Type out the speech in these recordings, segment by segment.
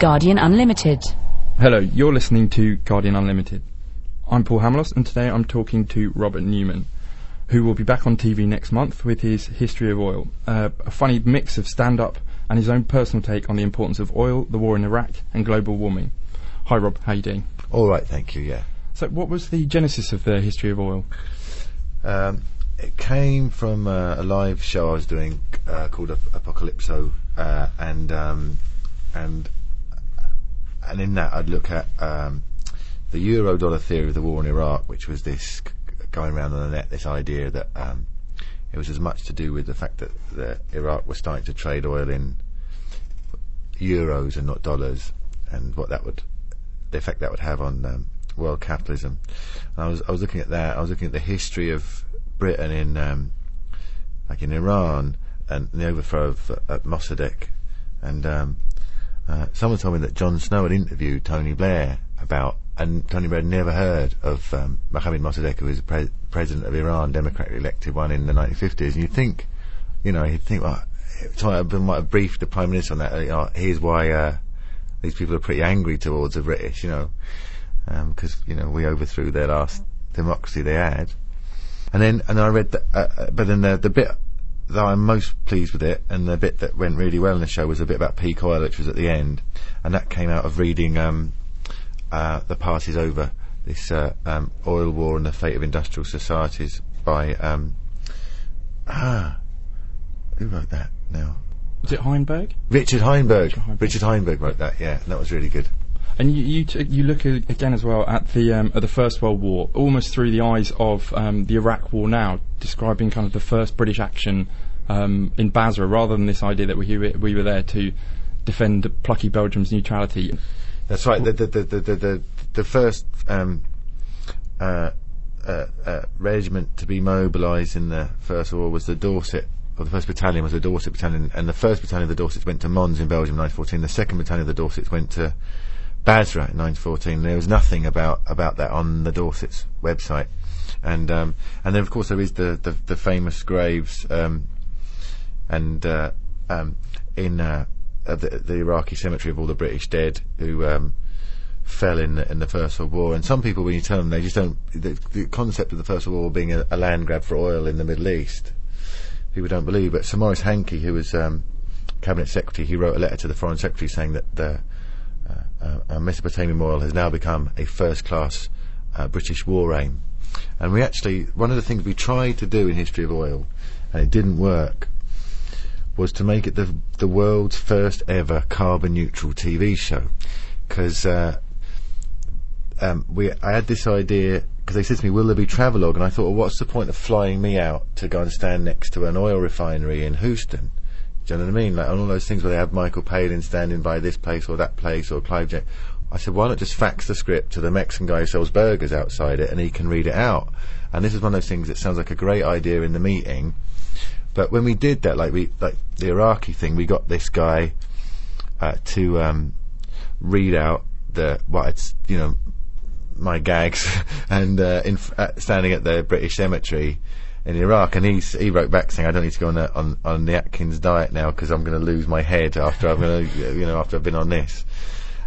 Guardian Unlimited. Hello, you're listening to Guardian Unlimited. I'm Paul Hamilos, and today I'm talking to Robert Newman, who will be back on TV next month with his History of Oil, uh, a funny mix of stand up and his own personal take on the importance of oil, the war in Iraq, and global warming. Hi, Rob, how you doing? All right, thank you, yeah. So, what was the genesis of the History of Oil? Um, it came from uh, a live show I was doing uh, called Ap- Apocalypso, uh, and um, and and in that I'd look at um, the euro dollar theory of the war in Iraq, which was this going around on the net, this idea that um, it was as much to do with the fact that, that Iraq was starting to trade oil in euros and not dollars, and what that would, the effect that would have on um, world capitalism. And I was I was looking at that. I was looking at the history of Britain in um, like in Iran and the overthrow of uh, Mossadegh, and um, uh, someone told me that Jon Snow had interviewed Tony Blair about, and Tony Blair never heard of um, Mohammed Mossadegh, who was pre- president of Iran, democratically elected one in the 1950s. And you'd think, you know, he'd think, well, I might have briefed the Prime Minister on that. You know, here's why uh, these people are pretty angry towards the British, you know, because you know we overthrew their last democracy they had. And then, and I read that, uh, uh, but then the the bit that I'm most pleased with it, and the bit that went really well in the show was a bit about peak oil, which was at the end, and that came out of reading um, uh, "The Party's Over," this uh, um, oil war and the fate of industrial societies by um, ah, who wrote that now? Was it Heinberg? Richard Heinberg. Richard Heinberg. Richard Heinberg wrote that. Yeah, and that was really good. And you you, t- you look a- again as well at the um, at the First World War, almost through the eyes of um, the Iraq War now, describing kind of the first British action um, in Basra, rather than this idea that we we were there to defend plucky Belgium's neutrality. That's right. The the the the the, the, first um, uh, uh, uh, regiment to be mobilised in the First War was the Dorset. Or the first battalion was the Dorset battalion, and the first battalion of the Dorsets went to Mons in Belgium in 1914. The second battalion of the Dorsets went to Basra in 1914. There was nothing about about that on the Dorsets website, and um, and then of course there is the the, the famous graves um, and uh, um, in uh, the, the Iraqi cemetery of all the British dead who um, fell in the, in the First World War. And some people, when you tell them, they just don't. The, the concept of the First World War being a, a land grab for oil in the Middle East, people don't believe. But Sir Maurice Hankey, who was um, cabinet secretary, he wrote a letter to the foreign secretary saying that the uh, uh, uh, Mesopotamian oil has now become a first-class uh, British war aim. And we actually, one of the things we tried to do in History of Oil, and it didn't work, was to make it the the world's first ever carbon neutral TV show. Because uh, um, we, I had this idea because they said to me, "Will there be travelogue?" And I thought, "Well, what's the point of flying me out to go and stand next to an oil refinery in Houston?" Do you know what I mean? Like on all those things where they have Michael Palin standing by this place or that place or Clive James. I said, why not just fax the script to the Mexican guy who sells burgers outside it and he can read it out? And this is one of those things that sounds like a great idea in the meeting. But when we did that, like we, like the Iraqi thing, we got this guy, uh, to, um, read out the, what it's, you know, my gags and, uh, uh, standing at the British cemetery in Iraq, and he's, he wrote back saying, "I don't need to go on the, on, on the Atkins diet now because I'm going to lose my head after I've going to, you know, after I've been on this."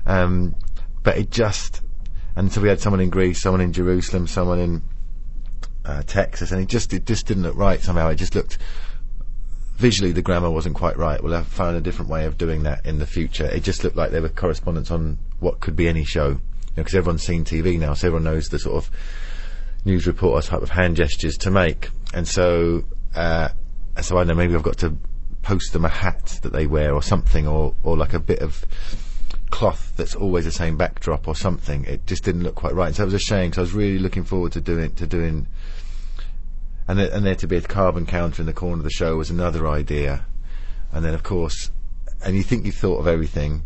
Um, but it just, and so we had someone in Greece, someone in Jerusalem, someone in uh, Texas, and it just it just didn't look right somehow. It just looked visually the grammar wasn't quite right. We'll have found a different way of doing that in the future. It just looked like there were correspondence on what could be any show, because everyone's seen TV now, so everyone knows the sort of news reporter type of hand gestures to make. And so, uh, so I don't know, maybe I've got to post them a hat that they wear or something, or, or like a bit of cloth that's always the same backdrop or something. It just didn't look quite right. So it was a shame, because I was really looking forward to doing, to doing, and, there- and there to be a carbon counter in the corner of the show was another idea. And then of course, and you think you've thought of everything,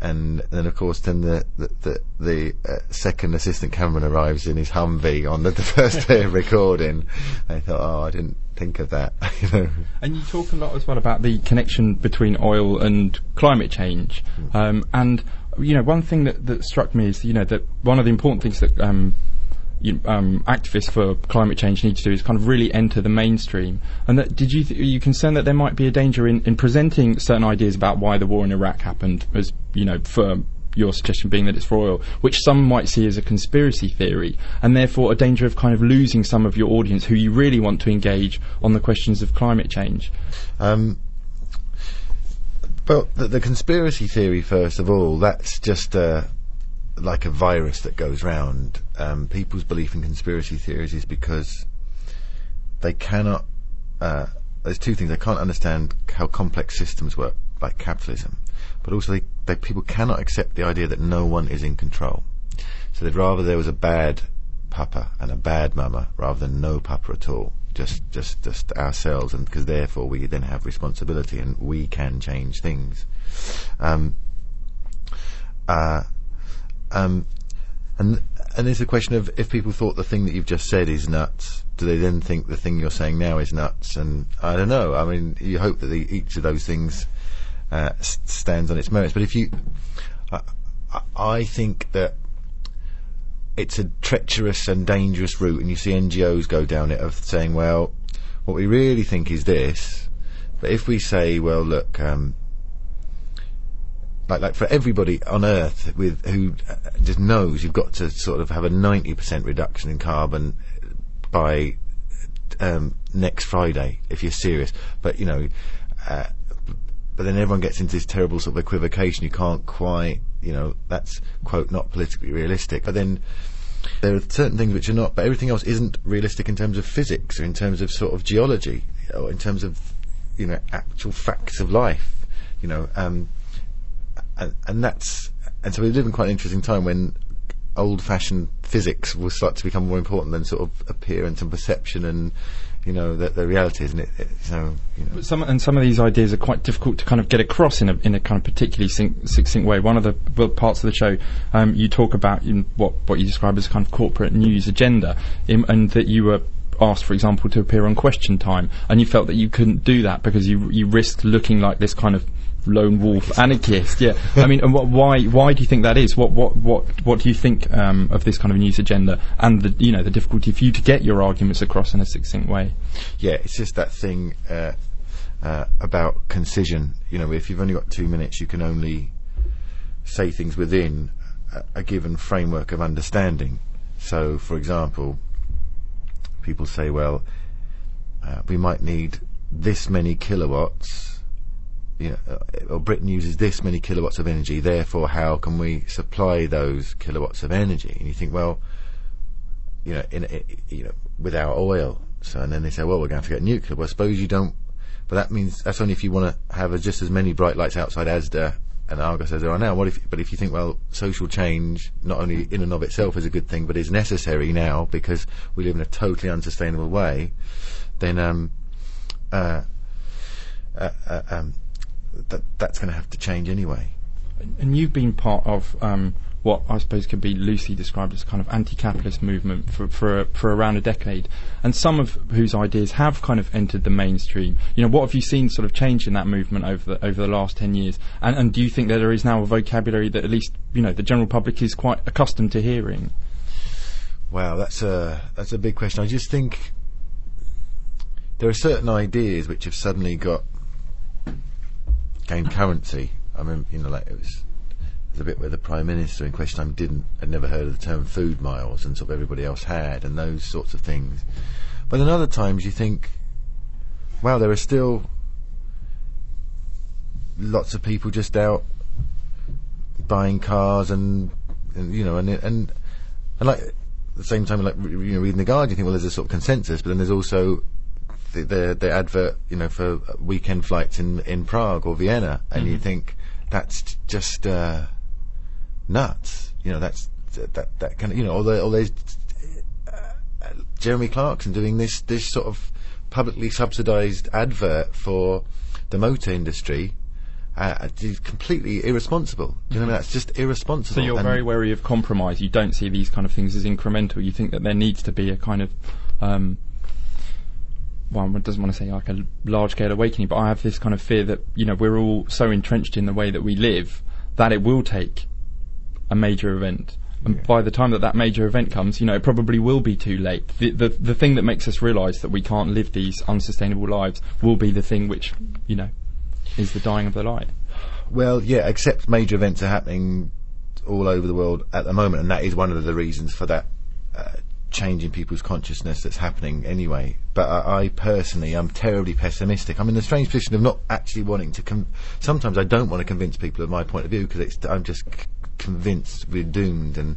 and then of course then the the the, the uh, second assistant cameraman arrives in his Humvee on the, the first day of recording. I thought, oh, I didn't think of that. you know. And you talk a lot as well about the connection between oil and climate change. Um, and you know, one thing that, that struck me is you know that one of the important things that um, you, um, activists for climate change need to do is kind of really enter the mainstream. And that, did you th- are you concerned that there might be a danger in, in presenting certain ideas about why the war in Iraq happened as you know, for your suggestion being that it's royal, which some might see as a conspiracy theory, and therefore a danger of kind of losing some of your audience who you really want to engage on the questions of climate change? Um, well, the, the conspiracy theory, first of all, that's just uh, like a virus that goes round. Um, people's belief in conspiracy theories is because they cannot. Uh, there's two things they can't understand how complex systems work, like capitalism, but also they, they people cannot accept the idea that no one is in control. So they'd rather there was a bad papa and a bad mama rather than no papa at all just just just ourselves, and because therefore we then have responsibility and we can change things. Um, uh, um, and and it's a question of if people thought the thing that you've just said is nuts, do they then think the thing you're saying now is nuts? And I don't know. I mean, you hope that the, each of those things uh, stands on its merits. But if you, I, I think that it's a treacherous and dangerous route, and you see NGOs go down it of saying, well, what we really think is this, but if we say, well, look, um, like like for everybody on Earth with who uh, just knows you've got to sort of have a ninety percent reduction in carbon by um, next Friday if you're serious, but you know. Uh, but then everyone gets into this terrible sort of equivocation. You can't quite, you know, that's quote not politically realistic. But then there are certain things which are not, but everything else isn't realistic in terms of physics or in terms of sort of geology or in terms of, you know, actual facts of life. You know, um, and, and that's and so we live in quite an interesting time when old-fashioned physics will start to become more important than sort of appearance and perception and you know the, the reality, isn't it? it so you know. Some and some of these ideas are quite difficult to kind of get across in a in a kind of particularly succinct way. One of the parts of the show, um, you talk about what what you describe as kind of corporate news agenda, in, and that you were asked, for example, to appear on Question Time, and you felt that you couldn't do that because you you risked looking like this kind of lone wolf anarchist. Yeah, I mean, and what, why why do you think that is? What what what what do you think um, of this kind of news agenda and the you know the difficulty for you to get your arguments across in a succinct way? Yeah, it's just that thing uh, uh, about concision. You know, if you've only got two minutes, you can only say things within a, a given framework of understanding. So, for example, people say, well, uh, we might need this many kilowatts you know, or Britain uses this many kilowatts of energy, therefore how can we supply those kilowatts of energy? And you think, well, you know, in, in, you know, without oil. So, and then they say, well, we're going to have to get nuclear. Well, suppose you don't, but that means that's only if you want to have a, just as many bright lights outside Asda and Argos as there are now. What if, but if you think, well, social change, not only in and of itself is a good thing, but is necessary now because we live in a totally unsustainable way, then, um, uh, uh, uh um, that that's going to have to change anyway. And you've been part of um, what I suppose could be loosely described as kind of anti-capitalist movement for for, for around a decade, and some of whose ideas have kind of entered the mainstream. You know, what have you seen sort of change in that movement over the over the last ten years? And, and do you think that there is now a vocabulary that at least you know the general public is quite accustomed to hearing? Wow, that's a that's a big question. I just think there are certain ideas which have suddenly got gained currency. I remember, you know, like it was a bit where the prime minister in question time didn't had never heard of the term food miles, and sort of everybody else had, and those sorts of things. But then other times you think, wow, there are still lots of people just out buying cars and, and you know and and and like at the same time like you know reading the Guardian, you think well there's a sort of consensus, but then there's also the, the, the advert, you know, for weekend flights in in Prague or Vienna, and mm-hmm. you think that's just uh, nuts. You know, that's that that kind of you know, all, the, all those uh, Jeremy Clarkson doing this this sort of publicly subsidised advert for the motor industry. Uh, completely irresponsible. You know, mm-hmm. that's just irresponsible. So you're and very wary of compromise. You don't see these kind of things as incremental. You think that there needs to be a kind of um, one doesn't want to say like a large scale awakening, but I have this kind of fear that you know we're all so entrenched in the way that we live that it will take a major event. And yeah. by the time that that major event comes, you know, it probably will be too late. The, the, the thing that makes us realise that we can't live these unsustainable lives will be the thing which, you know, is the dying of the light. Well, yeah, except major events are happening all over the world at the moment, and that is one of the reasons for that uh, change in people's consciousness that's happening anyway. But I, I personally, I'm terribly pessimistic. I'm in the strange position of not actually wanting to. Com- Sometimes I don't want to convince people of my point of view because I'm just c- convinced we're doomed and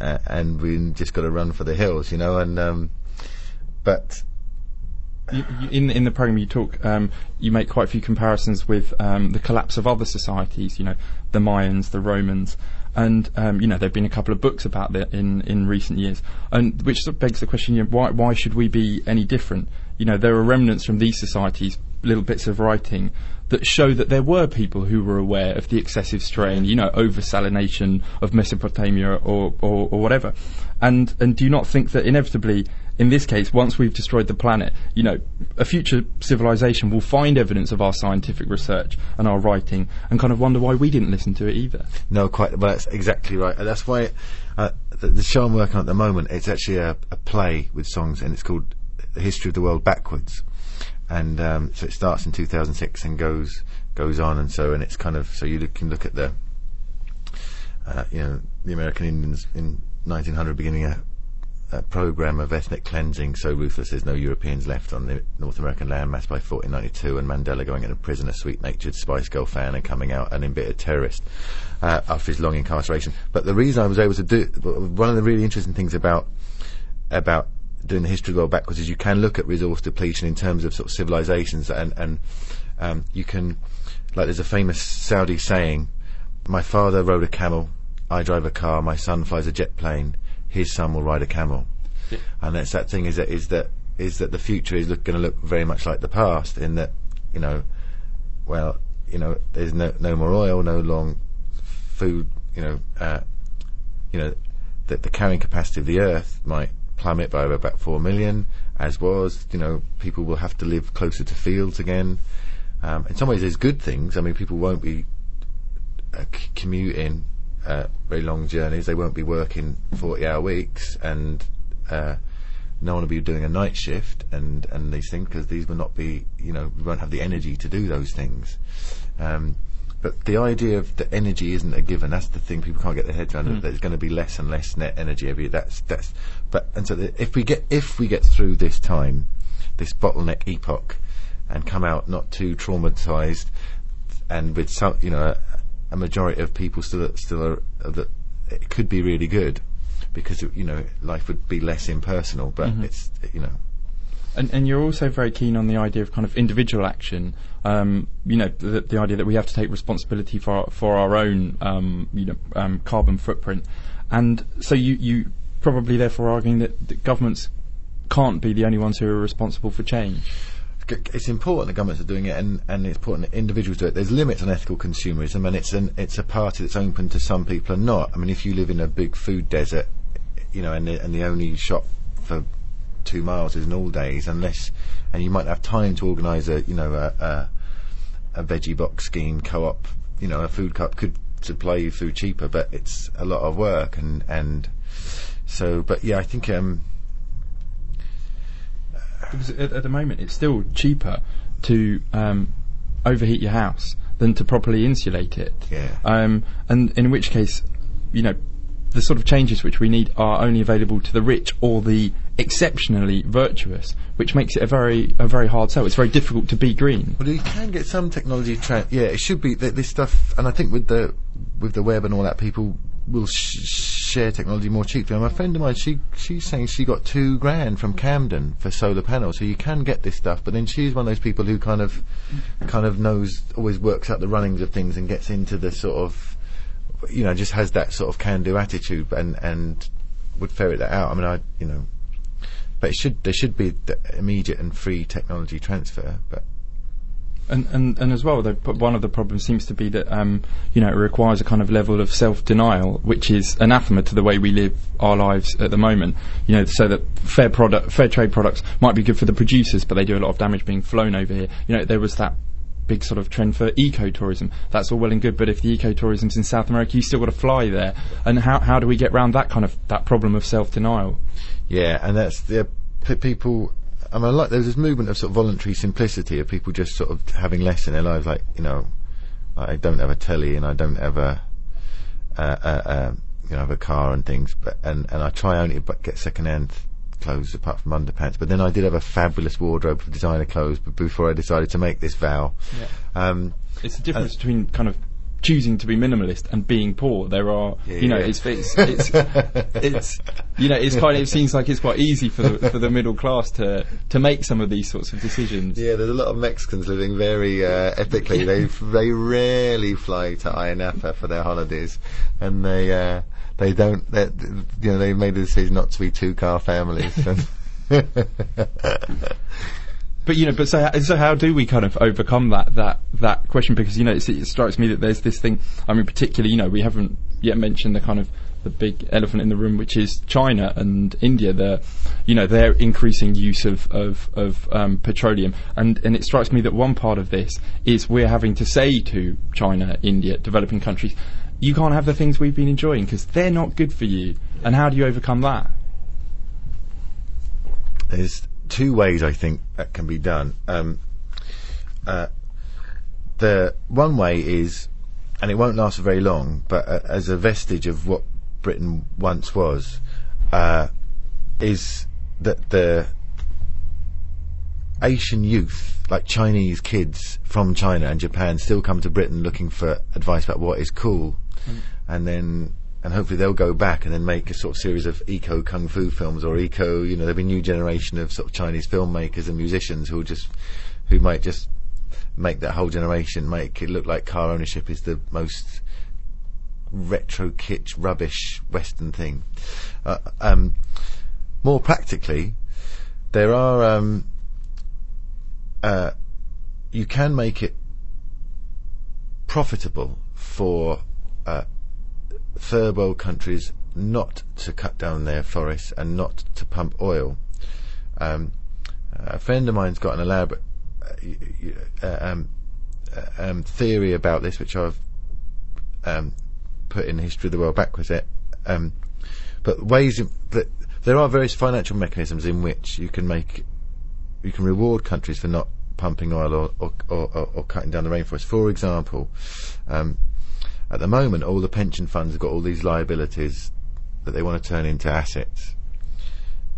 uh, and we just got to run for the hills, you know. And um, but in in the program, you talk, um, you make quite a few comparisons with um, the collapse of other societies. You know, the Mayans, the Romans, and um, you know there have been a couple of books about that in in recent years, and which sort of begs the question: you know, why why should we be any different? You know, there are remnants from these societies, little bits of writing that show that there were people who were aware of the excessive strain, you know, oversalination of Mesopotamia or, or, or whatever. And and do you not think that inevitably, in this case, once we've destroyed the planet, you know, a future civilization will find evidence of our scientific research and our writing and kind of wonder why we didn't listen to it either. No, quite. Well, that's exactly right. That's why uh, the, the show I'm working on at the moment. It's actually a, a play with songs, and it's called "The History of the World Backwards." And um, so it starts in 2006 and goes goes on, and so and it's kind of so you look, can look at the uh, you know the American Indians in 1900 beginning a, a program of ethnic cleansing so ruthless there's no Europeans left on the North American landmass by 1492 and Mandela going into prison a sweet-natured Spice Girl fan and coming out an embittered terrorist uh, after his long incarceration. But the reason I was able to do one of the really interesting things about about doing the history of the world backwards is you can look at resource depletion in terms of sort of civilizations and and um, you can like there's a famous Saudi saying my father rode a camel I drive a car my son flies a jet plane his son will ride a camel. Yeah. and that's that thing is that is that is that the future is going to look very much like the past in that you know well you know there's no no more oil no long food you know uh, you know that the carrying capacity of the earth might plummet by about 4 million as was you know people will have to live closer to fields again. Um, in some ways there's good things. I mean people won't be uh, c- commuting uh, very long journeys they won't be working 40 hour weeks and uh, no one will be doing a night shift and, and these things because these will not be you know we won't have the energy to do those things um, but the idea of the energy isn't a given. That's the thing people can't get their heads around. That there's going to be less and less net energy every year. That's that's. But and so the, if we get if we get through this time, this bottleneck epoch, and come out not too traumatized, and with some you know a, majority of people still still are, are that it could be really good, because you know life would be less impersonal. But it's you know And, and you're also very keen on the idea of kind of individual action. Um, you know, the, the idea that we have to take responsibility for our, for our own, um, you know, um, carbon footprint. And so you, you probably therefore arguing that, that governments can't be the only ones who are responsible for change. It's important the governments are doing it, and, and it's important that individuals do it. There's limits on ethical consumerism, and it's an it's a party that's open to some people and not. I mean, if you live in a big food desert, you know, and the, and the only shop for two miles is an all days, unless and you might have time to organise a you know a, a a veggie box scheme co-op. You know, a food co-op could supply you food cheaper, but it's a lot of work, and and so. But yeah, I think um, Because at, at the moment, it's still cheaper to um, overheat your house than to properly insulate it. Yeah. Um, and in which case, you know, the sort of changes which we need are only available to the rich or the exceptionally virtuous, which makes it a very a very hard sell. It's very difficult to be green. Well, you can get some technology. Tra- yeah, it should be th- this stuff, and I think with the with the web and all that, people will sh- share technology more cheaply. And my friend of mine, she she's saying she got two grand from Camden for solar panels, so you can get this stuff. But then she's one of those people who kind of kind of knows, always works out the runnings of things and gets into the sort of, you know, just has that sort of can-do attitude and and would ferret that out. I mean, I you know. But it should there should be immediate and free technology transfer. But And, and, and as well, one of the problems seems to be that um, you know it requires a kind of level of self-denial, which is anathema to the way we live our lives at the moment. You know, so that fair product, fair trade products might be good for the producers, but they do a lot of damage being flown over here. You know, there was that big sort of trend for ecotourism. That's all well and good, but if the ecotourism's in South America, you still got to fly there. And how how do we get round that kind of that problem of self-denial? Yeah, and that's the people. I mean, like there's this movement of sort of voluntary simplicity of people just sort of having less in their lives, like you know, I don't have a telly and I don't have a, uh, uh, uh, you know, have a car and things. But and and I try only to get second hand clothes apart from underpants. But then I did have a fabulous wardrobe of designer clothes. But before I decided to make this vow, Yeah. um, It's the difference between kind of choosing to be minimalist and being poor. There are, you know, Yeah. it's, it's, it's, it's, you know, it's kind of, it seems like it's quite easy for the, for the middle class to, to make some of these sorts of decisions. Yeah, there's a lot of Mexicans living very uh, epically. they they rarely fly to Ayia for their holidays, and they uh, they don't. You know, they made the decision not to be two car families. But you know, but so so how do we kind of overcome that that that question? Because you know, it strikes me that there's this thing. I mean, particularly, you know, we haven't yet mentioned the kind of the big elephant in the room, which is China and India. The you know their increasing use of of of um, petroleum, and and it strikes me that one part of this is we're having to say to China, India, developing countries, you can't have the things we've been enjoying because they're not good for you. And how do you overcome that? there's two ways I think that can be done. Um, uh, the one way is, and it won't last for very long, but uh, as a vestige of what Britain once was, uh, is that the Asian youth, like Chinese kids from China and Japan, still come to Britain looking for advice about what is cool, and then and hopefully they'll go back and then make a sort of series of eco kung fu films or eco. You know, there'll be a new generation of sort of Chinese filmmakers and musicians who just who might just make that whole generation make it look like car ownership is the most retro kitsch rubbish Western thing. Uh, um, more practically, there are um, uh, you can make it profitable for uh, third world countries not to cut down their forests and not to pump oil. Um, a friend of mine's got an elaborate uh, uh, um, uh, um, theory about this, which I've um, put in history of the world backwards. It, um, but ways in, that there are various financial mechanisms in which you can make you can reward countries for not pumping oil or, or, or, or cutting down the rainforest. For example, um, at the moment, all the pension funds have got all these liabilities that they want to turn into assets.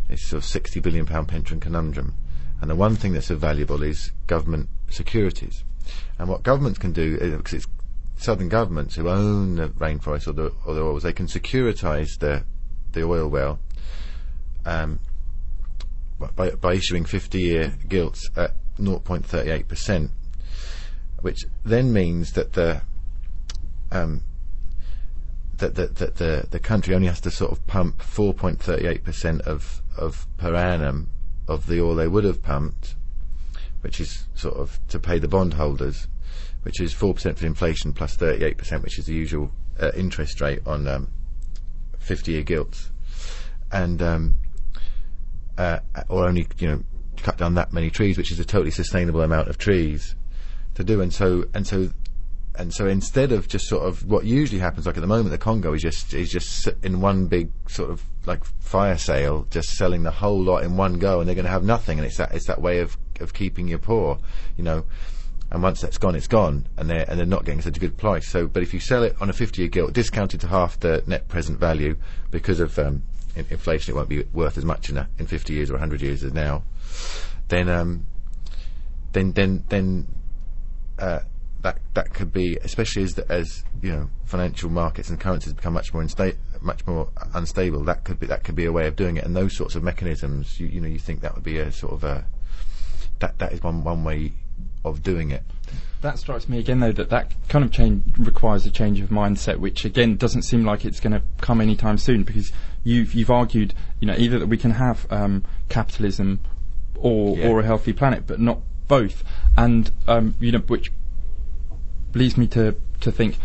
It's sort of sixty billion pound pension conundrum, and the one thing that's so valuable is government securities. And what governments can do, uh, because it's southern governments who own the rainforest or the, or the oils, they can securitize the the oil well um, by, by issuing 50-year gilts at 0.38%, which then means that the um, that, that, that the the country only has to sort of pump 4.38% of of per annum of the oil they would have pumped, which is sort of to pay the bondholders, which is 4% for inflation plus 38%, which is the usual uh, interest rate on um, 50-year gilts, and um, uh, or only you know cut down that many trees, which is a totally sustainable amount of trees to do, and so and so and so instead of just sort of what usually happens, like at the moment, the Congo is just is just in one big sort of like fire sale, just selling the whole lot in one go, and they're going to have nothing, and it's that it's that way of of keeping you poor, you know. And once that's gone, it's gone, and they're and they're not getting such a good price. So, but if you sell it on a 50-year gilt, discounted to half the net present value because of um, in- inflation, it won't be worth as much in a, in 50 years or 100 years as now. Then, um, then, then, then, uh, that that could be, especially as the, as you know, financial markets and currencies become much more insta- much more unstable. That could be that could be a way of doing it, and those sorts of mechanisms. You, you know, you think that would be a sort of a that that is one one way of doing it. That strikes me again, though, that that kind of change requires a change of mindset, which again doesn't seem like it's going to come anytime soon. Because you've you've argued, you know, either that we can have um, capitalism or Yeah. or a healthy planet, but not both. And um, you know, which leads me to to think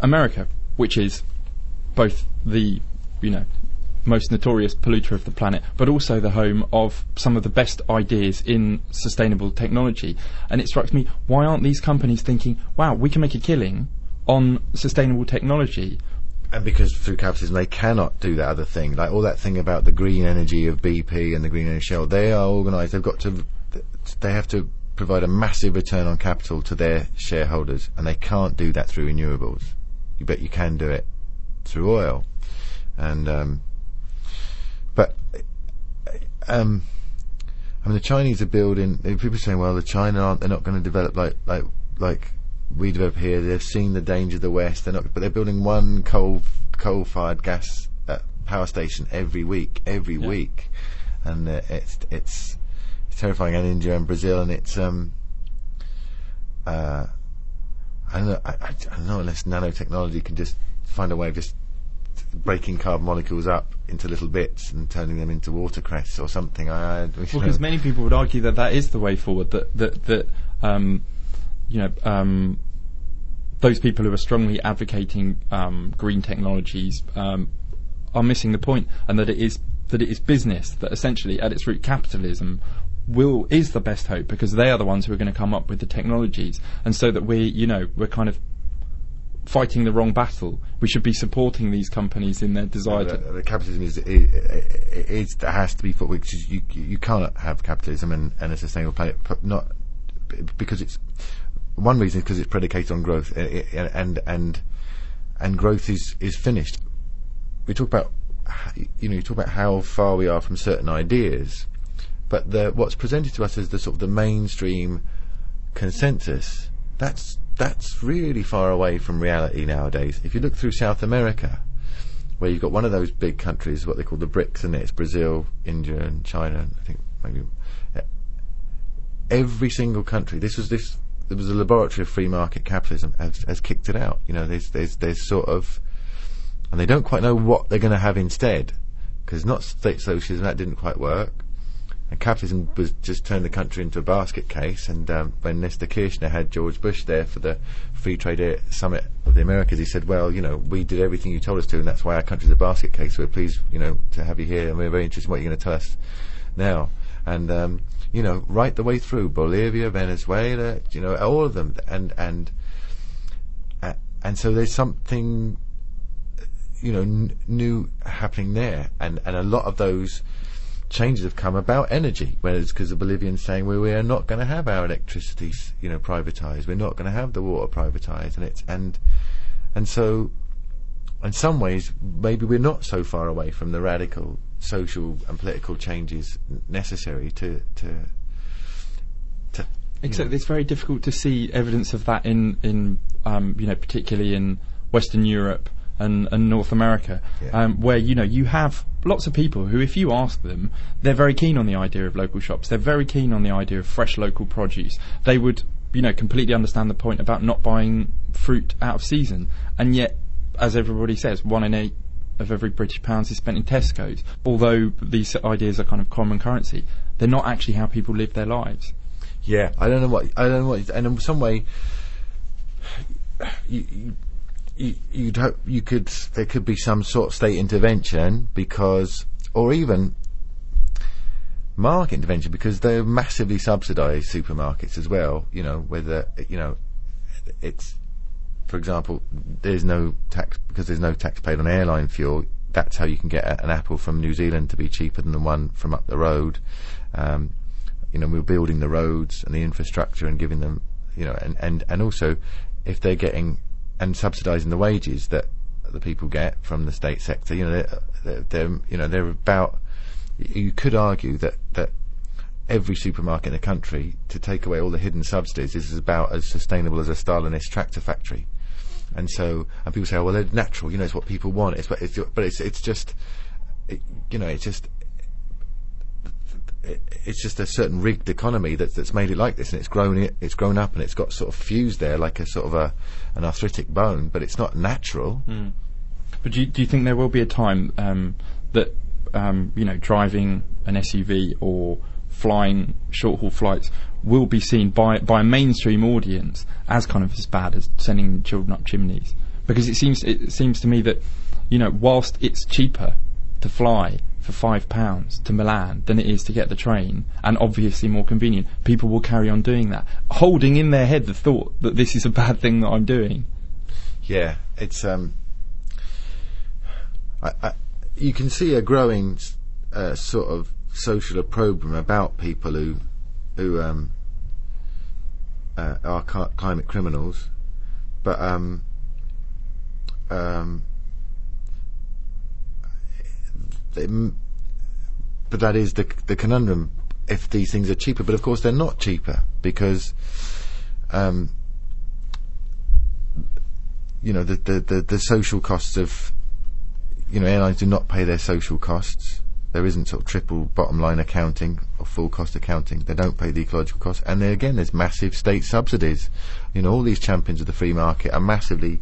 America, which is both the you know most notorious polluter of the planet, but also the home of some of the best ideas in sustainable technology. And it strikes me, why aren't these companies thinking, wow, we can make a killing on sustainable technology? And because through capitalism they cannot do that other thing, like all that thing about the green energy of BP and the green energy Shell, they are organised. They've got to, they have to provide a massive return on capital to their shareholders, and they can't do that through renewables. You bet you can do it through oil, and um, but um, I mean the Chinese are building. People are saying, well, the China aren't they're not going to develop like like like we develop here. They've seen the danger of the West. They're not, but they're building one coal coal fired gas uh, power station every week, every Yeah. week, and uh, it's it's it's terrifying. And India and Brazil, and it's um uh I don't know. I, I, don't know unless nanotechnology can just find a way of just breaking carbon molecules up into little bits and turning them into watercress or something. I, I Well, because many people would argue that that is the way forward. That that that um, you know um, those people who are strongly advocating um, green technologies um, are missing the point, and that it is that it is business that essentially, at its root, capitalism will is the best hope because they are the ones who are going to come up with the technologies, and so that we you know we're kind of fighting the wrong battle. We should be supporting these companies in their desire the, the capitalism is, is, is it has to be for which is you you cannot have capitalism and, and a sustainable planet not because it's one reason is because it's predicated on growth and and and growth is is finished. We talk about you know you talk about how far we are from certain ideas, but the what's presented to us as the sort of the mainstream consensus that's that's really far away from reality nowadays. If you look through South America, where you've got one of those big countries, what they call the BRICS, and it's Brazil, India, and China. and I think maybe uh, every single country. This was this. There was a laboratory of free market capitalism has, has kicked it out. You know, there's there's there's sort of, and they don't quite know what they're going to have instead, because not state socialism that didn't quite work. And capitalism was just turned the country into a basket case. And um, when Nestor Kirchner had George Bush there for the Free Trade Summit of the Americas, he said, "Well, you know, we did everything you told us to, and that's why our country's a basket case. We're pleased, you know, to have you here, and we're very interested in what you're going to tell us now." And um, you know, right the way through Bolivia, Venezuela, you know, all of them, and and uh, and so there's something you know n- new happening there, and and a lot of those changes have come about energy. Whereas because the Bolivians saying well, we are not going to have our electricity, you know, privatized. We're not going to have the water privatized, and it's and and so in some ways maybe we're not so far away from the radical social and political changes necessary to to to. Except know, it's very difficult to see evidence of that in in um, you know particularly in Western Europe and, and North America, Yeah. um, where you know you have lots of people who, if you ask them, they're very keen on the idea of local shops. They're very keen on the idea of fresh local produce. They would you know completely understand the point about not buying fruit out of season, and yet, as everybody says, one in eight of every British pounds is spent in Tesco's. Although these ideas are kind of common currency, they're not actually how people live their lives. Yeah, I don't know what I don't know what, and in some way, you, you, you you'd hope you could there could be some sort of state intervention because, or even market intervention because they're massively subsidised supermarkets as well. You know whether you know it's for example there's no tax because there's no tax paid on airline fuel. That's how you can get a, an apple from New Zealand to be cheaper than the one from up the road. Um, you know, we're building the roads and the infrastructure and giving them, you know, and, and, and also if they're getting and subsidising the wages that the people get from the state sector, you know, they're, they're, you know, they're about, you could argue that, that every supermarket in the country, to take away all the hidden subsidies, is about as sustainable as a Stalinist tractor factory. And so, and people say, oh, well, they're natural, you know, it's what people want. It's, what- it's but it's, it's just, it, you know, it's just, it's just a certain rigged economy that's that's made it like this, and it's grown it, it's grown up, and it's got sort of fused there like a sort of a an arthritic bone, but it's not natural. But do you, do you think there will be a time um, that um, you know driving an SUV or flying short haul flights will be seen by by a mainstream audience as kind of as bad as sending children up chimneys? Because it seems it seems to me that you know whilst it's cheaper to fly for five pounds to Milan than it is to get the train, and obviously more convenient, people will carry on doing that, holding in their head the thought that this is a bad thing that I'm doing. Yeah, it's um, I, I, you can see a growing uh, sort of social opprobrium about people who who um, uh, are climate criminals, but um, um, it m- but that is the the conundrum. If these things are cheaper, but of course they're not cheaper because, um, you know, the, the, the, the social costs of, you know, airlines do not pay their social costs. There isn't sort of triple bottom line accounting or full cost accounting. They don't pay the ecological costs. And there again, there's massive state subsidies. You know, all these champions of the free market are massively,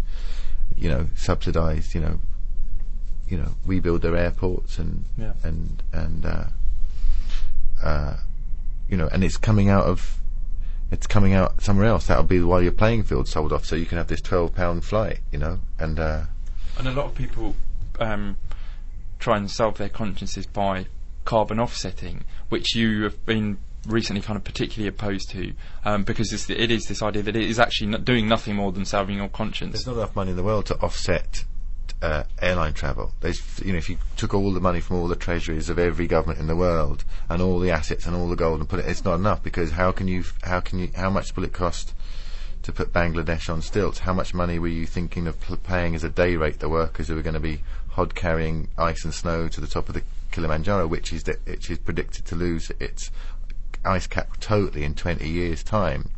you know, subsidised. You know, you know, we build their airports and Yeah. and and uh, uh, you know, and it's coming out of it's coming out somewhere else. That'll be while your playing field sold off, so you can have this twelve pound flight. You know, and uh, And a lot of people um, try and solve their consciences by carbon offsetting, which you have been recently kind of particularly opposed to, um, because it's, it is this idea that it is actually not doing nothing more than salving your conscience. there's not enough money in the world to offset. Uh, airline travel. There's, you know, if you took all the money from all the treasuries of every government in the world and all the assets and all the gold and put it, it's not enough because how can you, how can you, how much will it cost to put Bangladesh on stilts? How much money were you thinking of pl- paying as a day rate the workers who are going to be hod carrying ice and snow to the top of the Kilimanjaro, which is which is predicted to lose its ice cap totally in 20 years' time?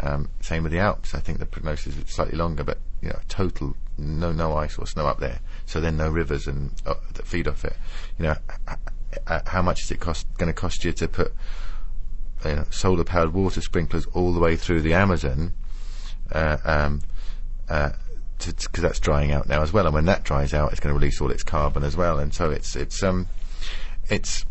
Um, same with the Alps. I think the prognosis is slightly longer, but you know, total no no ice or snow up there. So then no rivers and uh, that feed off it. You know, h- h- how much is it cost going to cost you to put you know, solar powered water sprinklers all the way through the Amazon? Uh, um, uh, because that's drying out now as well, and when that dries out, it's going to release all its carbon as well, and so it's it's um it's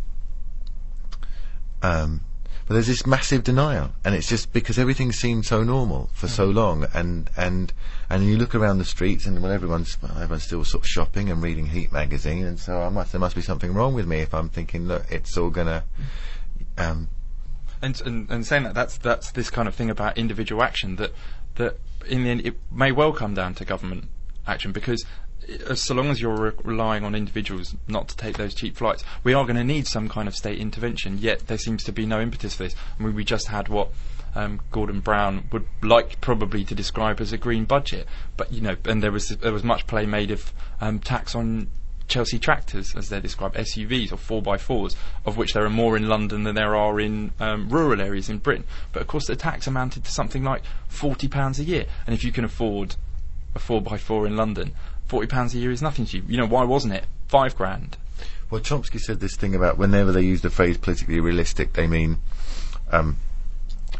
um but there's this massive denial, and it's just because everything seemed so normal for so long, and and and you look around the streets, and well, everyone's everyone's still sort of shopping and reading Heat magazine, and so I must there must be something wrong with me if I'm thinking look, it's all gonna um and, and and saying that that's that's this kind of thing about individual action that that in the end it may well come down to government action because so long as you're re- relying on individuals not to take those cheap flights, we are going to need some kind of state intervention. Yet there seems to be no impetus for this. I mean, we just had what um, Gordon Brown would like probably to describe as a green budget, but you know, and there was there was much play made of um, tax on Chelsea tractors, as they're described, SUVs or 4x4s, of which there are more in London than there are in um, rural areas in Britain. But of course, the tax amounted to something like £40 a year. And if you can afford a 4x4 in London, £40 a year is nothing to you. You know, why wasn't it? Five grand. Well, Chomsky said this thing about whenever they use the phrase politically realistic, they mean um,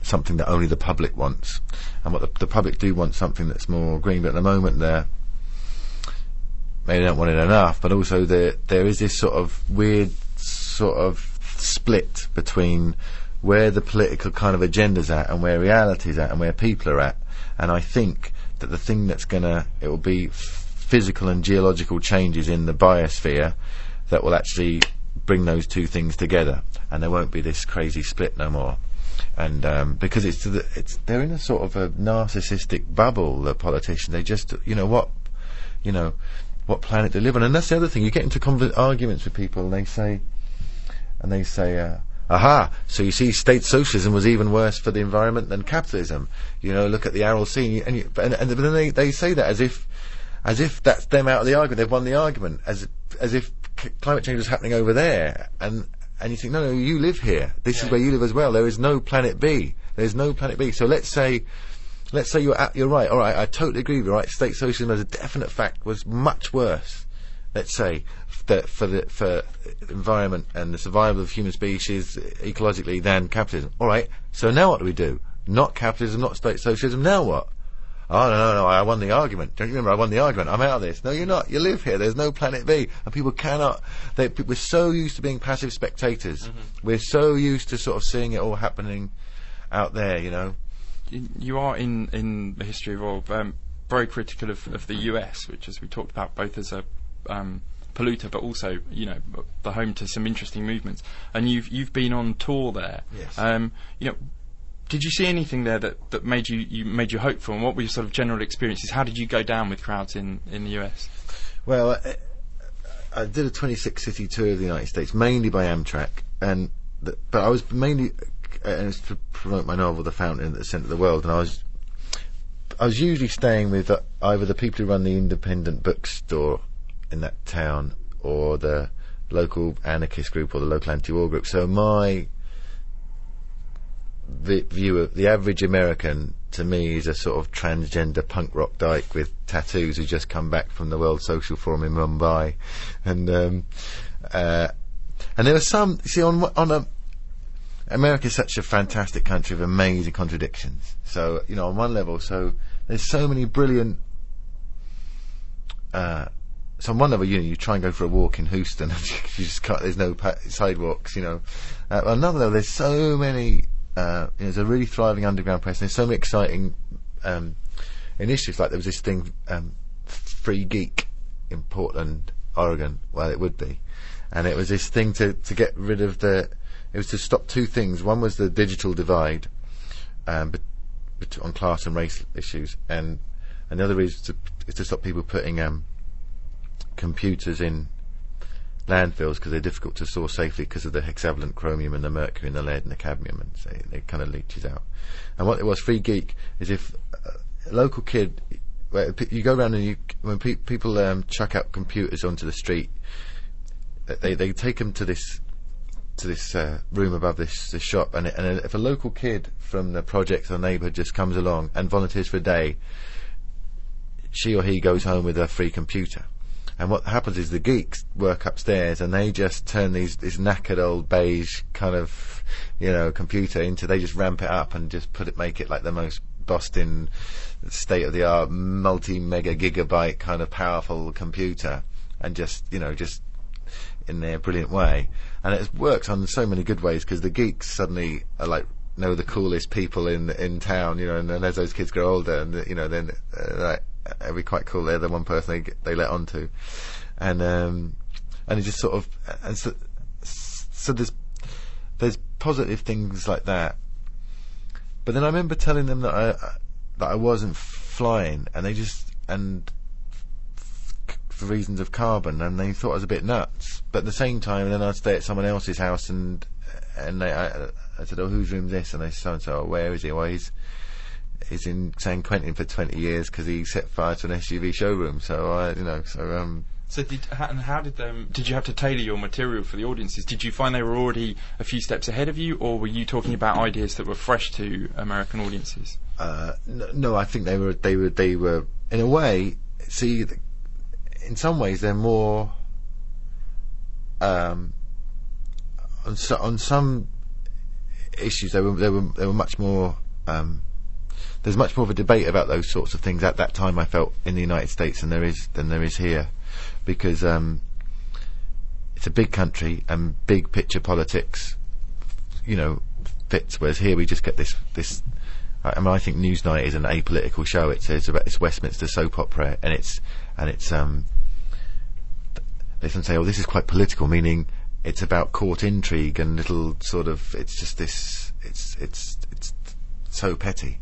something that only the public wants. And what the, the public do want something that's more green, but at the moment they're maybe they don't want it enough, but also there there is this sort of weird sort of split between where the political kind of agenda's at and where reality's at and where people are at. And I think that the thing that's gonna it will be physical and geological changes in the biosphere that will actually bring those two things together, and there won't be this crazy split no more. And um, because it's the, it's they're in a sort of a narcissistic bubble, the politicians. They just you know what you know what planet they live on, and that's the other thing. You get into arguments with people, and they say, and they say, uh, "Aha! So you see, state socialism was even worse for the environment than capitalism." You know, look at the Aral Sea, and, you, and, and, and then they, they say that as if, as if that's them out of the argument. They've won the argument, as as if c- climate change was happening over there, and and you think, no, no, you live here. This is where you live as well. There is no planet B. There's no planet B. So let's say let's say you're at, you're right. All right, I totally agree with you. Right, state socialism as a definite fact was much worse. Let's say that for the for environment and the survival of human species ecologically than capitalism. All right. So now what do we do? Not capitalism, not state socialism. Now what? Oh no no no! I won the argument. Don't you remember? I won the argument. I'm out of this. No, you're not. You live here. There's no planet B, and people cannot. They, we're so used to being passive spectators. We're so used to sort of seeing it all happening out there. You know. You are in, in the History of Oil um, very critical of, of the US, which, as we talked about, both as a um, polluter, but also you know the home to some interesting movements. And you've you've been on tour there. Yes. Um, you know, did you see anything there that, that made you, you made you hopeful? And what were your sort of general experiences? How did you go down with crowds in, in the US? Well, I, I did a 26 city tour of the United States, mainly by Amtrak, and the, but I was mainly and it's to promote my novel, The Fountain at the Centre of the World, and I was I was usually staying with uh, either the people who run the independent bookstore in that town or the local anarchist group or the local anti-war group. So my vi- view of the average American to me is a sort of transgender punk rock dyke with tattoos who just come back from the World Social Forum in Mumbai, and um, uh, and there were some. See, on on a America is such a fantastic country of amazing contradictions. So you know, on one level, so there's so many brilliant. Uh, so on one level, you know, you try and go for a walk in Houston, and you just can't. There's no pa- sidewalks, you know. Uh, another level, there's so many. Uh, there's a really thriving underground press. And there's so many exciting um, initiatives. Like there was this thing, um, Free Geek, in Portland, Oregon. Well, it would be, and it was this thing to to get rid of the. It was to stop two things. One was the digital divide, um, bet- bet- on class and race issues, and another is to is to stop people putting um, computers in landfills because they're difficult to store safely because of the hexavalent chromium and the mercury and the lead and the cadmium, and so it kind of leaches out. And what it was, Free Geek, is if uh, a local kid, you go around and you when pe- people um, chuck out computers onto the street, uh, they they take them to this to this uh, room above this, this shop, and, and if a local kid from the project or neighbourhood just comes along and volunteers for a day, she or he goes home with a free computer. And what happens is the geeks work upstairs and they just turn these this knackered old beige kind of you know computer into they just ramp it up and just put it make it like the most Boston state of the art multi mega gigabyte kind of powerful computer and just you know just in their brilliant way. And it works on so many good ways because the geeks suddenly are like know the coolest people in in town you know and then as those kids grow older and you know then uh, like it'd be quite cool. They're the one person they they let on to, and um, and it just sort of and so, so there's there's positive things like that. But then I remember telling them that I that I wasn't flying, and they just and for reasons of carbon, and they thought I was a bit nuts. But at the same time, then I'd stay at someone else's house, and and they, I, I said, "Oh, whose room's this?" And they said, "So, where is he?" Well, he's he's in San Quentin for 20 years because he set fire to an SUV showroom. So I, you know, so um, So did and how did um, did you have to tailor your material for the audiences? Did you find they were already a few steps ahead of you, or were you talking about ideas that were fresh to American audiences? uh, no, no, I think they were they were they were in a way. See, in some ways they're more. Um, on so, on some issues they were they were they were much more. Um, there's much more of a debate about those sorts of things at that time. I felt in the United States than there is than there is here, because um, it's a big country and big picture politics, you know, fits. Whereas here we just get this this. I mean, I think Newsnight is an apolitical show. It's it's, about, it's Westminster soap opera, and it's and it's um. They often say, "Oh, this is quite political," meaning it's about court intrigue and little sort of. It's just this. It's it's so petty,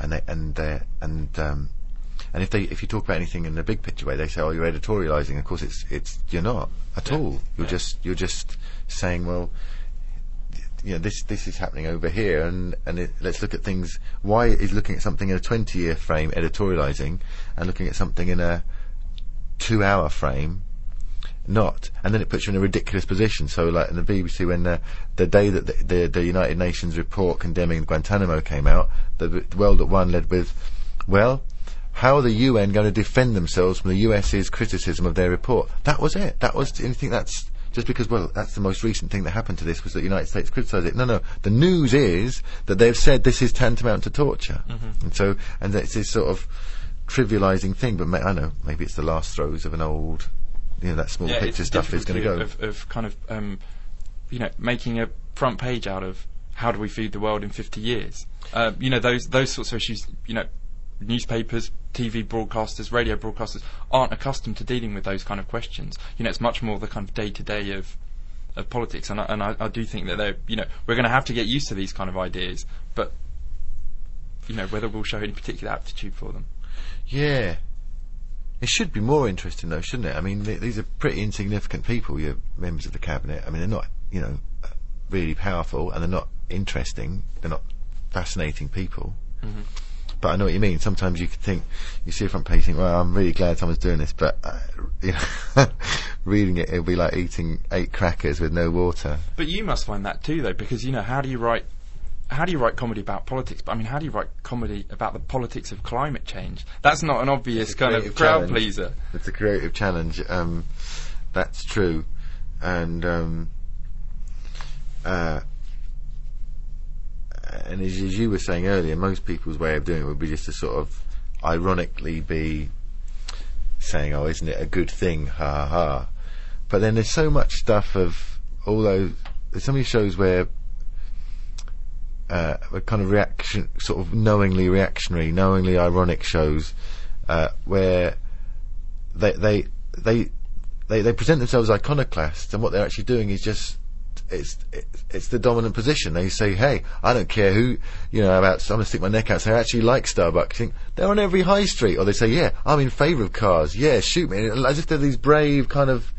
and they, and uh, and um, and if they if you talk about anything in the big picture way, they say, "Oh, you're editorializing." Of course, it's it's you're not at Yeah. all. You're Yeah. just you're just saying, well, you know, this this is happening over here, and and it, let's look at things. Why is looking at something in a 20 year frame editorializing, and looking at something in a two hour frame not, and then it puts you in a ridiculous position. So, like in the BBC, when the, the day that the, the, the United Nations report condemning Guantanamo came out, the, the World at One led with, well, how are the UN going to defend themselves from the US's criticism of their report? That was it. That was, and you think that's just because, well, that's the most recent thing that happened to this was that the United States criticised it. No, no. The news is that they've said this is tantamount to torture. Mm-hmm. And so, and it's this sort of trivialising thing, but ma- I know, maybe it's the last throes of an old, you know, that small Yeah, picture stuff is going to go. Of, of kind of, um, you know, making a front page out of how do we feed the world in 50 years? Uh, you know, those those sorts of issues. You know, newspapers, TV broadcasters, radio broadcasters aren't accustomed to dealing with those kind of questions. You know, it's much more the kind of day to day of of politics, and I, and I, I do think that they're, you know, we're going to have to get used to these kind of ideas, but you know, whether we'll show any particular aptitude for them. Yeah. It should be more interesting, though, shouldn't it? I mean, th- these are pretty insignificant people, your members of the cabinet. I mean, they're not, you know, uh, really powerful, and they're not interesting. They're not fascinating people. Mm-hmm. But I know what you mean. Sometimes you could think, you see a front page, think, well, I'm really glad someone's doing this, but uh, you know, reading it, it'll be like eating eight crackers with no water. But you must find that too, though, because you know how do you write? How do you write comedy about politics? But I mean, how do you write comedy about the politics of climate change? That's not an obvious kind of crowd pleaser. It's a creative challenge. Um, that's true, and um, uh, and as, as you were saying earlier, most people's way of doing it would be just to sort of ironically be saying, "Oh, isn't it a good thing?" Ha ha. ha. But then there's so much stuff of all those. There's so many shows where. Uh, a kind of reaction, sort of knowingly reactionary, knowingly ironic shows, uh, where they they they they they present themselves as iconoclasts, and what they're actually doing is just it's it's, the dominant position. They say, "Hey, I don't care who you know about. I'm gonna stick my neck out. Say I actually like Starbucks. Think they're on every high street, or they say, "Yeah, I'm in favour of cars. Yeah, shoot me." As if they're these brave kind of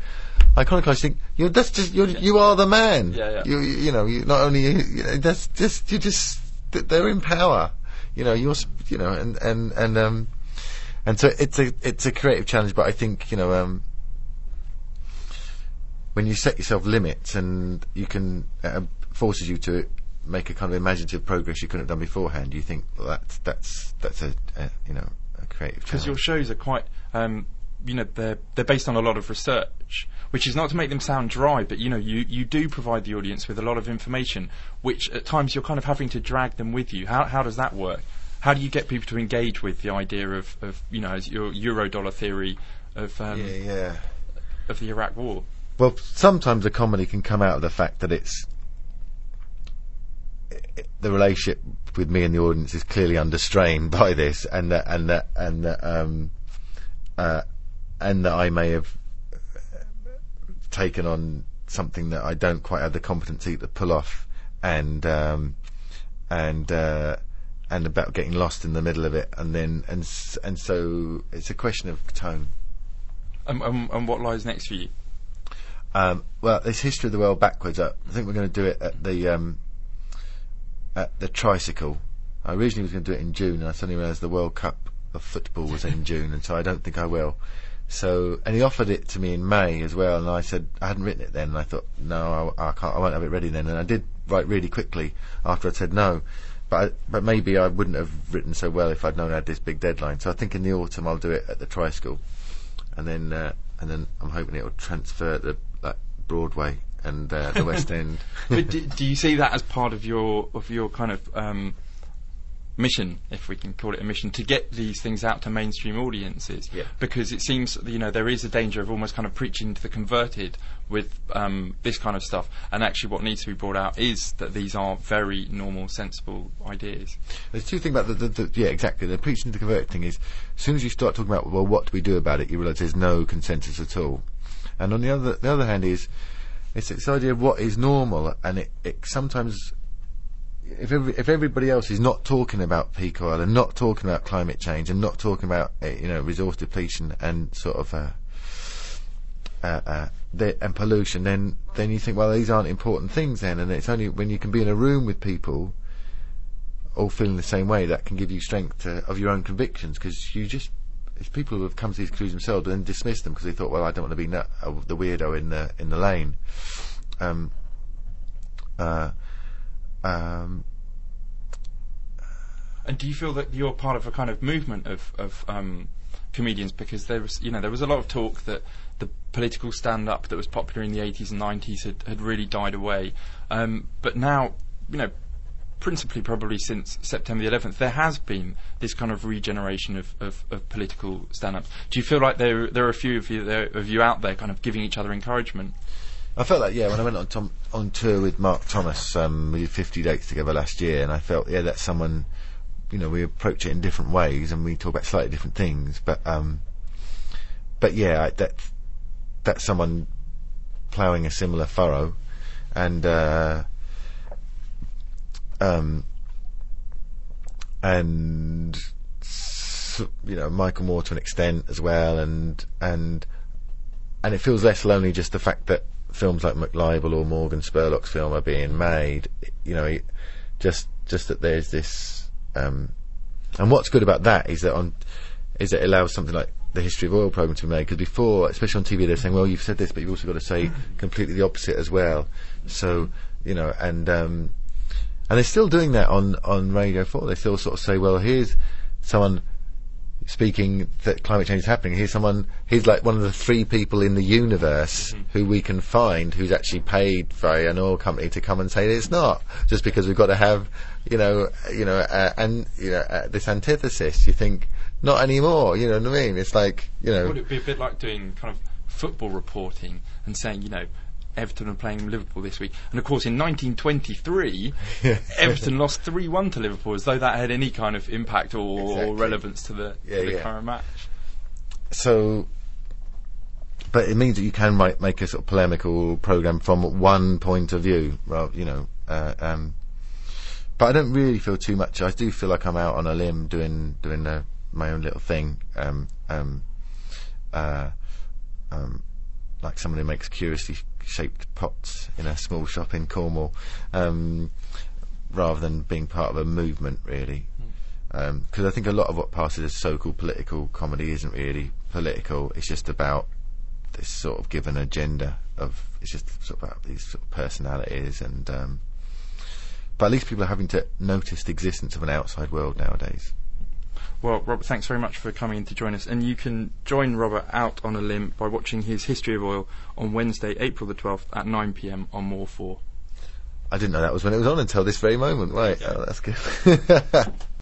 iconoclasts. You think you're that's just you're, you are the man. Yeah, yeah. You you you know you not only you know, that's just you just they're in power. You know you're you know and and and um and so it's a it's a creative challenge, but I think you know um, when you set yourself limits and you can uh, forces you to make a kind of imaginative progress you couldn't have done beforehand. You think well, that's that's that's a, a you know a creative because your shows are quite um, you know they're they're based on a lot of research which is not to make them sound dry but you know you you do provide the audience with a lot of information which at times you're kind of having to drag them with you. How how does that work? How do you get people to engage with the idea of, of you know as your euro dollar theory of um, yeah, yeah. of the Iraq war? Well, sometimes a comedy can come out of the fact that it's the relationship with me and the audience is clearly under strain by this, and that and that and that um, uh, and that I may have uh, taken on something that I don't quite have the competency to pull off, and um, and uh, and about getting lost in the middle of it, and then and and so it's a question of tone. and, and, and what lies next for you Um, well, this history of the world backwards. Uh, I think we're going to do it at the um, at the tricycle. I originally was going to do it in June, and I suddenly realised the World Cup of football was in June, and so I don't think I will. So, and he offered it to me in May as well, and I said I hadn't written it then, and I thought no, I, I can't, I won't have it ready then, and I did write really quickly after I'd said no. But I, but maybe I wouldn't have written so well if I'd known I had this big deadline. So I think in the autumn I'll do it at the tricycle and then uh, and then I'm hoping it'll transfer to like Broadway and uh, the West End. but do, do you see that as part of your of your kind of um, mission, if we can call it a mission, to get these things out to mainstream audiences? Yeah. Because it seems you know there is a danger of almost kind of preaching to the converted with um, this kind of stuff, and actually what needs to be brought out is that these are very normal, sensible ideas. There's two things about the, the, the yeah exactly the preaching to convert thing is as soon as you start talking about well what do we do about it you realise there's no consensus at all, and on the other the other hand is it's this idea of what is normal and it, it sometimes if every, if everybody else is not talking about peak oil and not talking about climate change and not talking about uh, you know resource depletion and sort of uh, uh, uh, and pollution, then then you think, well, these aren't important things then, and it's only when you can be in a room with people all feeling the same way that can give you strength to, of your own convictions because you just it's people who have come to these conclusions themselves and then dismiss them because they thought, well, I don't want to be nut, uh, the weirdo in the in the lane. Um, uh, um, And do you feel that you're part of a kind of movement of, of um, comedians? Because there was, you know, there was a lot of talk that the political stand-up that was popular in the 80s and 90s had, had really died away. Um, but now, you know, principally probably since September the 11th, there has been this kind of regeneration of, of, of political stand-ups. Do you feel like there there are a few of you there, of you out there kind of giving each other encouragement? I felt that yeah when I went on Tom, on tour with Mark Thomas. Um, we did 50 dates together last year, and I felt yeah that's someone. You know, we approach it in different ways, and we talk about slightly different things. But um, but yeah, I, that that's someone ploughing a similar furrow, and uh, um, and you know Michael Moore to an extent as well, and and and it feels less lonely just the fact that films like McLibel or Morgan Spurlock's film are being made. You know, just just that there's this. Um, and what's good about that is that on is that it allows something like the history of oil program to be made because before, especially on TV, they're saying, well, you've said this, but you've also got to say completely the opposite as well. So you know, and um, and they're still doing that on on Radio Four. They still sort of say, well, here's someone speaking that climate change is happening. Here's someone. He's like one of the three people in the universe who we can find who's actually paid by an oil company to come and say it's not. Just because we've got to have, you know, you know, uh, and you know, uh, this antithesis. You think not anymore. You know what I mean? It's like you know. Would it be a bit like doing kind of football reporting and saying, you know, Everton are playing Liverpool this week, and of course in 1923, Everton lost 3-1 to Liverpool, as though that had any kind of impact or, or relevance to the, Yeah, to the yeah. current match. so but it means that you can make, make a sort of polemical program from one point of view well you know uh, um, but I don't really feel too much I do feel like I'm out on a limb doing doing my own little thing um, um, uh, um, like someone who makes curiously shaped pots in a small shop in Cornwall um, rather than being part of a movement really because I think a lot of what passes as so-called political comedy isn't really political. It's just about this sort of given agenda of it's just sort of about these sort of personalities and. Um, but at least people are having to notice the existence of an outside world nowadays. Well, Robert, thanks very much for coming in to join us. And you can join Robert out on a limb by watching his History of Oil on Wednesday, April the 12th at 9 pm on More 4. I didn't know that was when it was on until this very moment. Right, oh, that's good.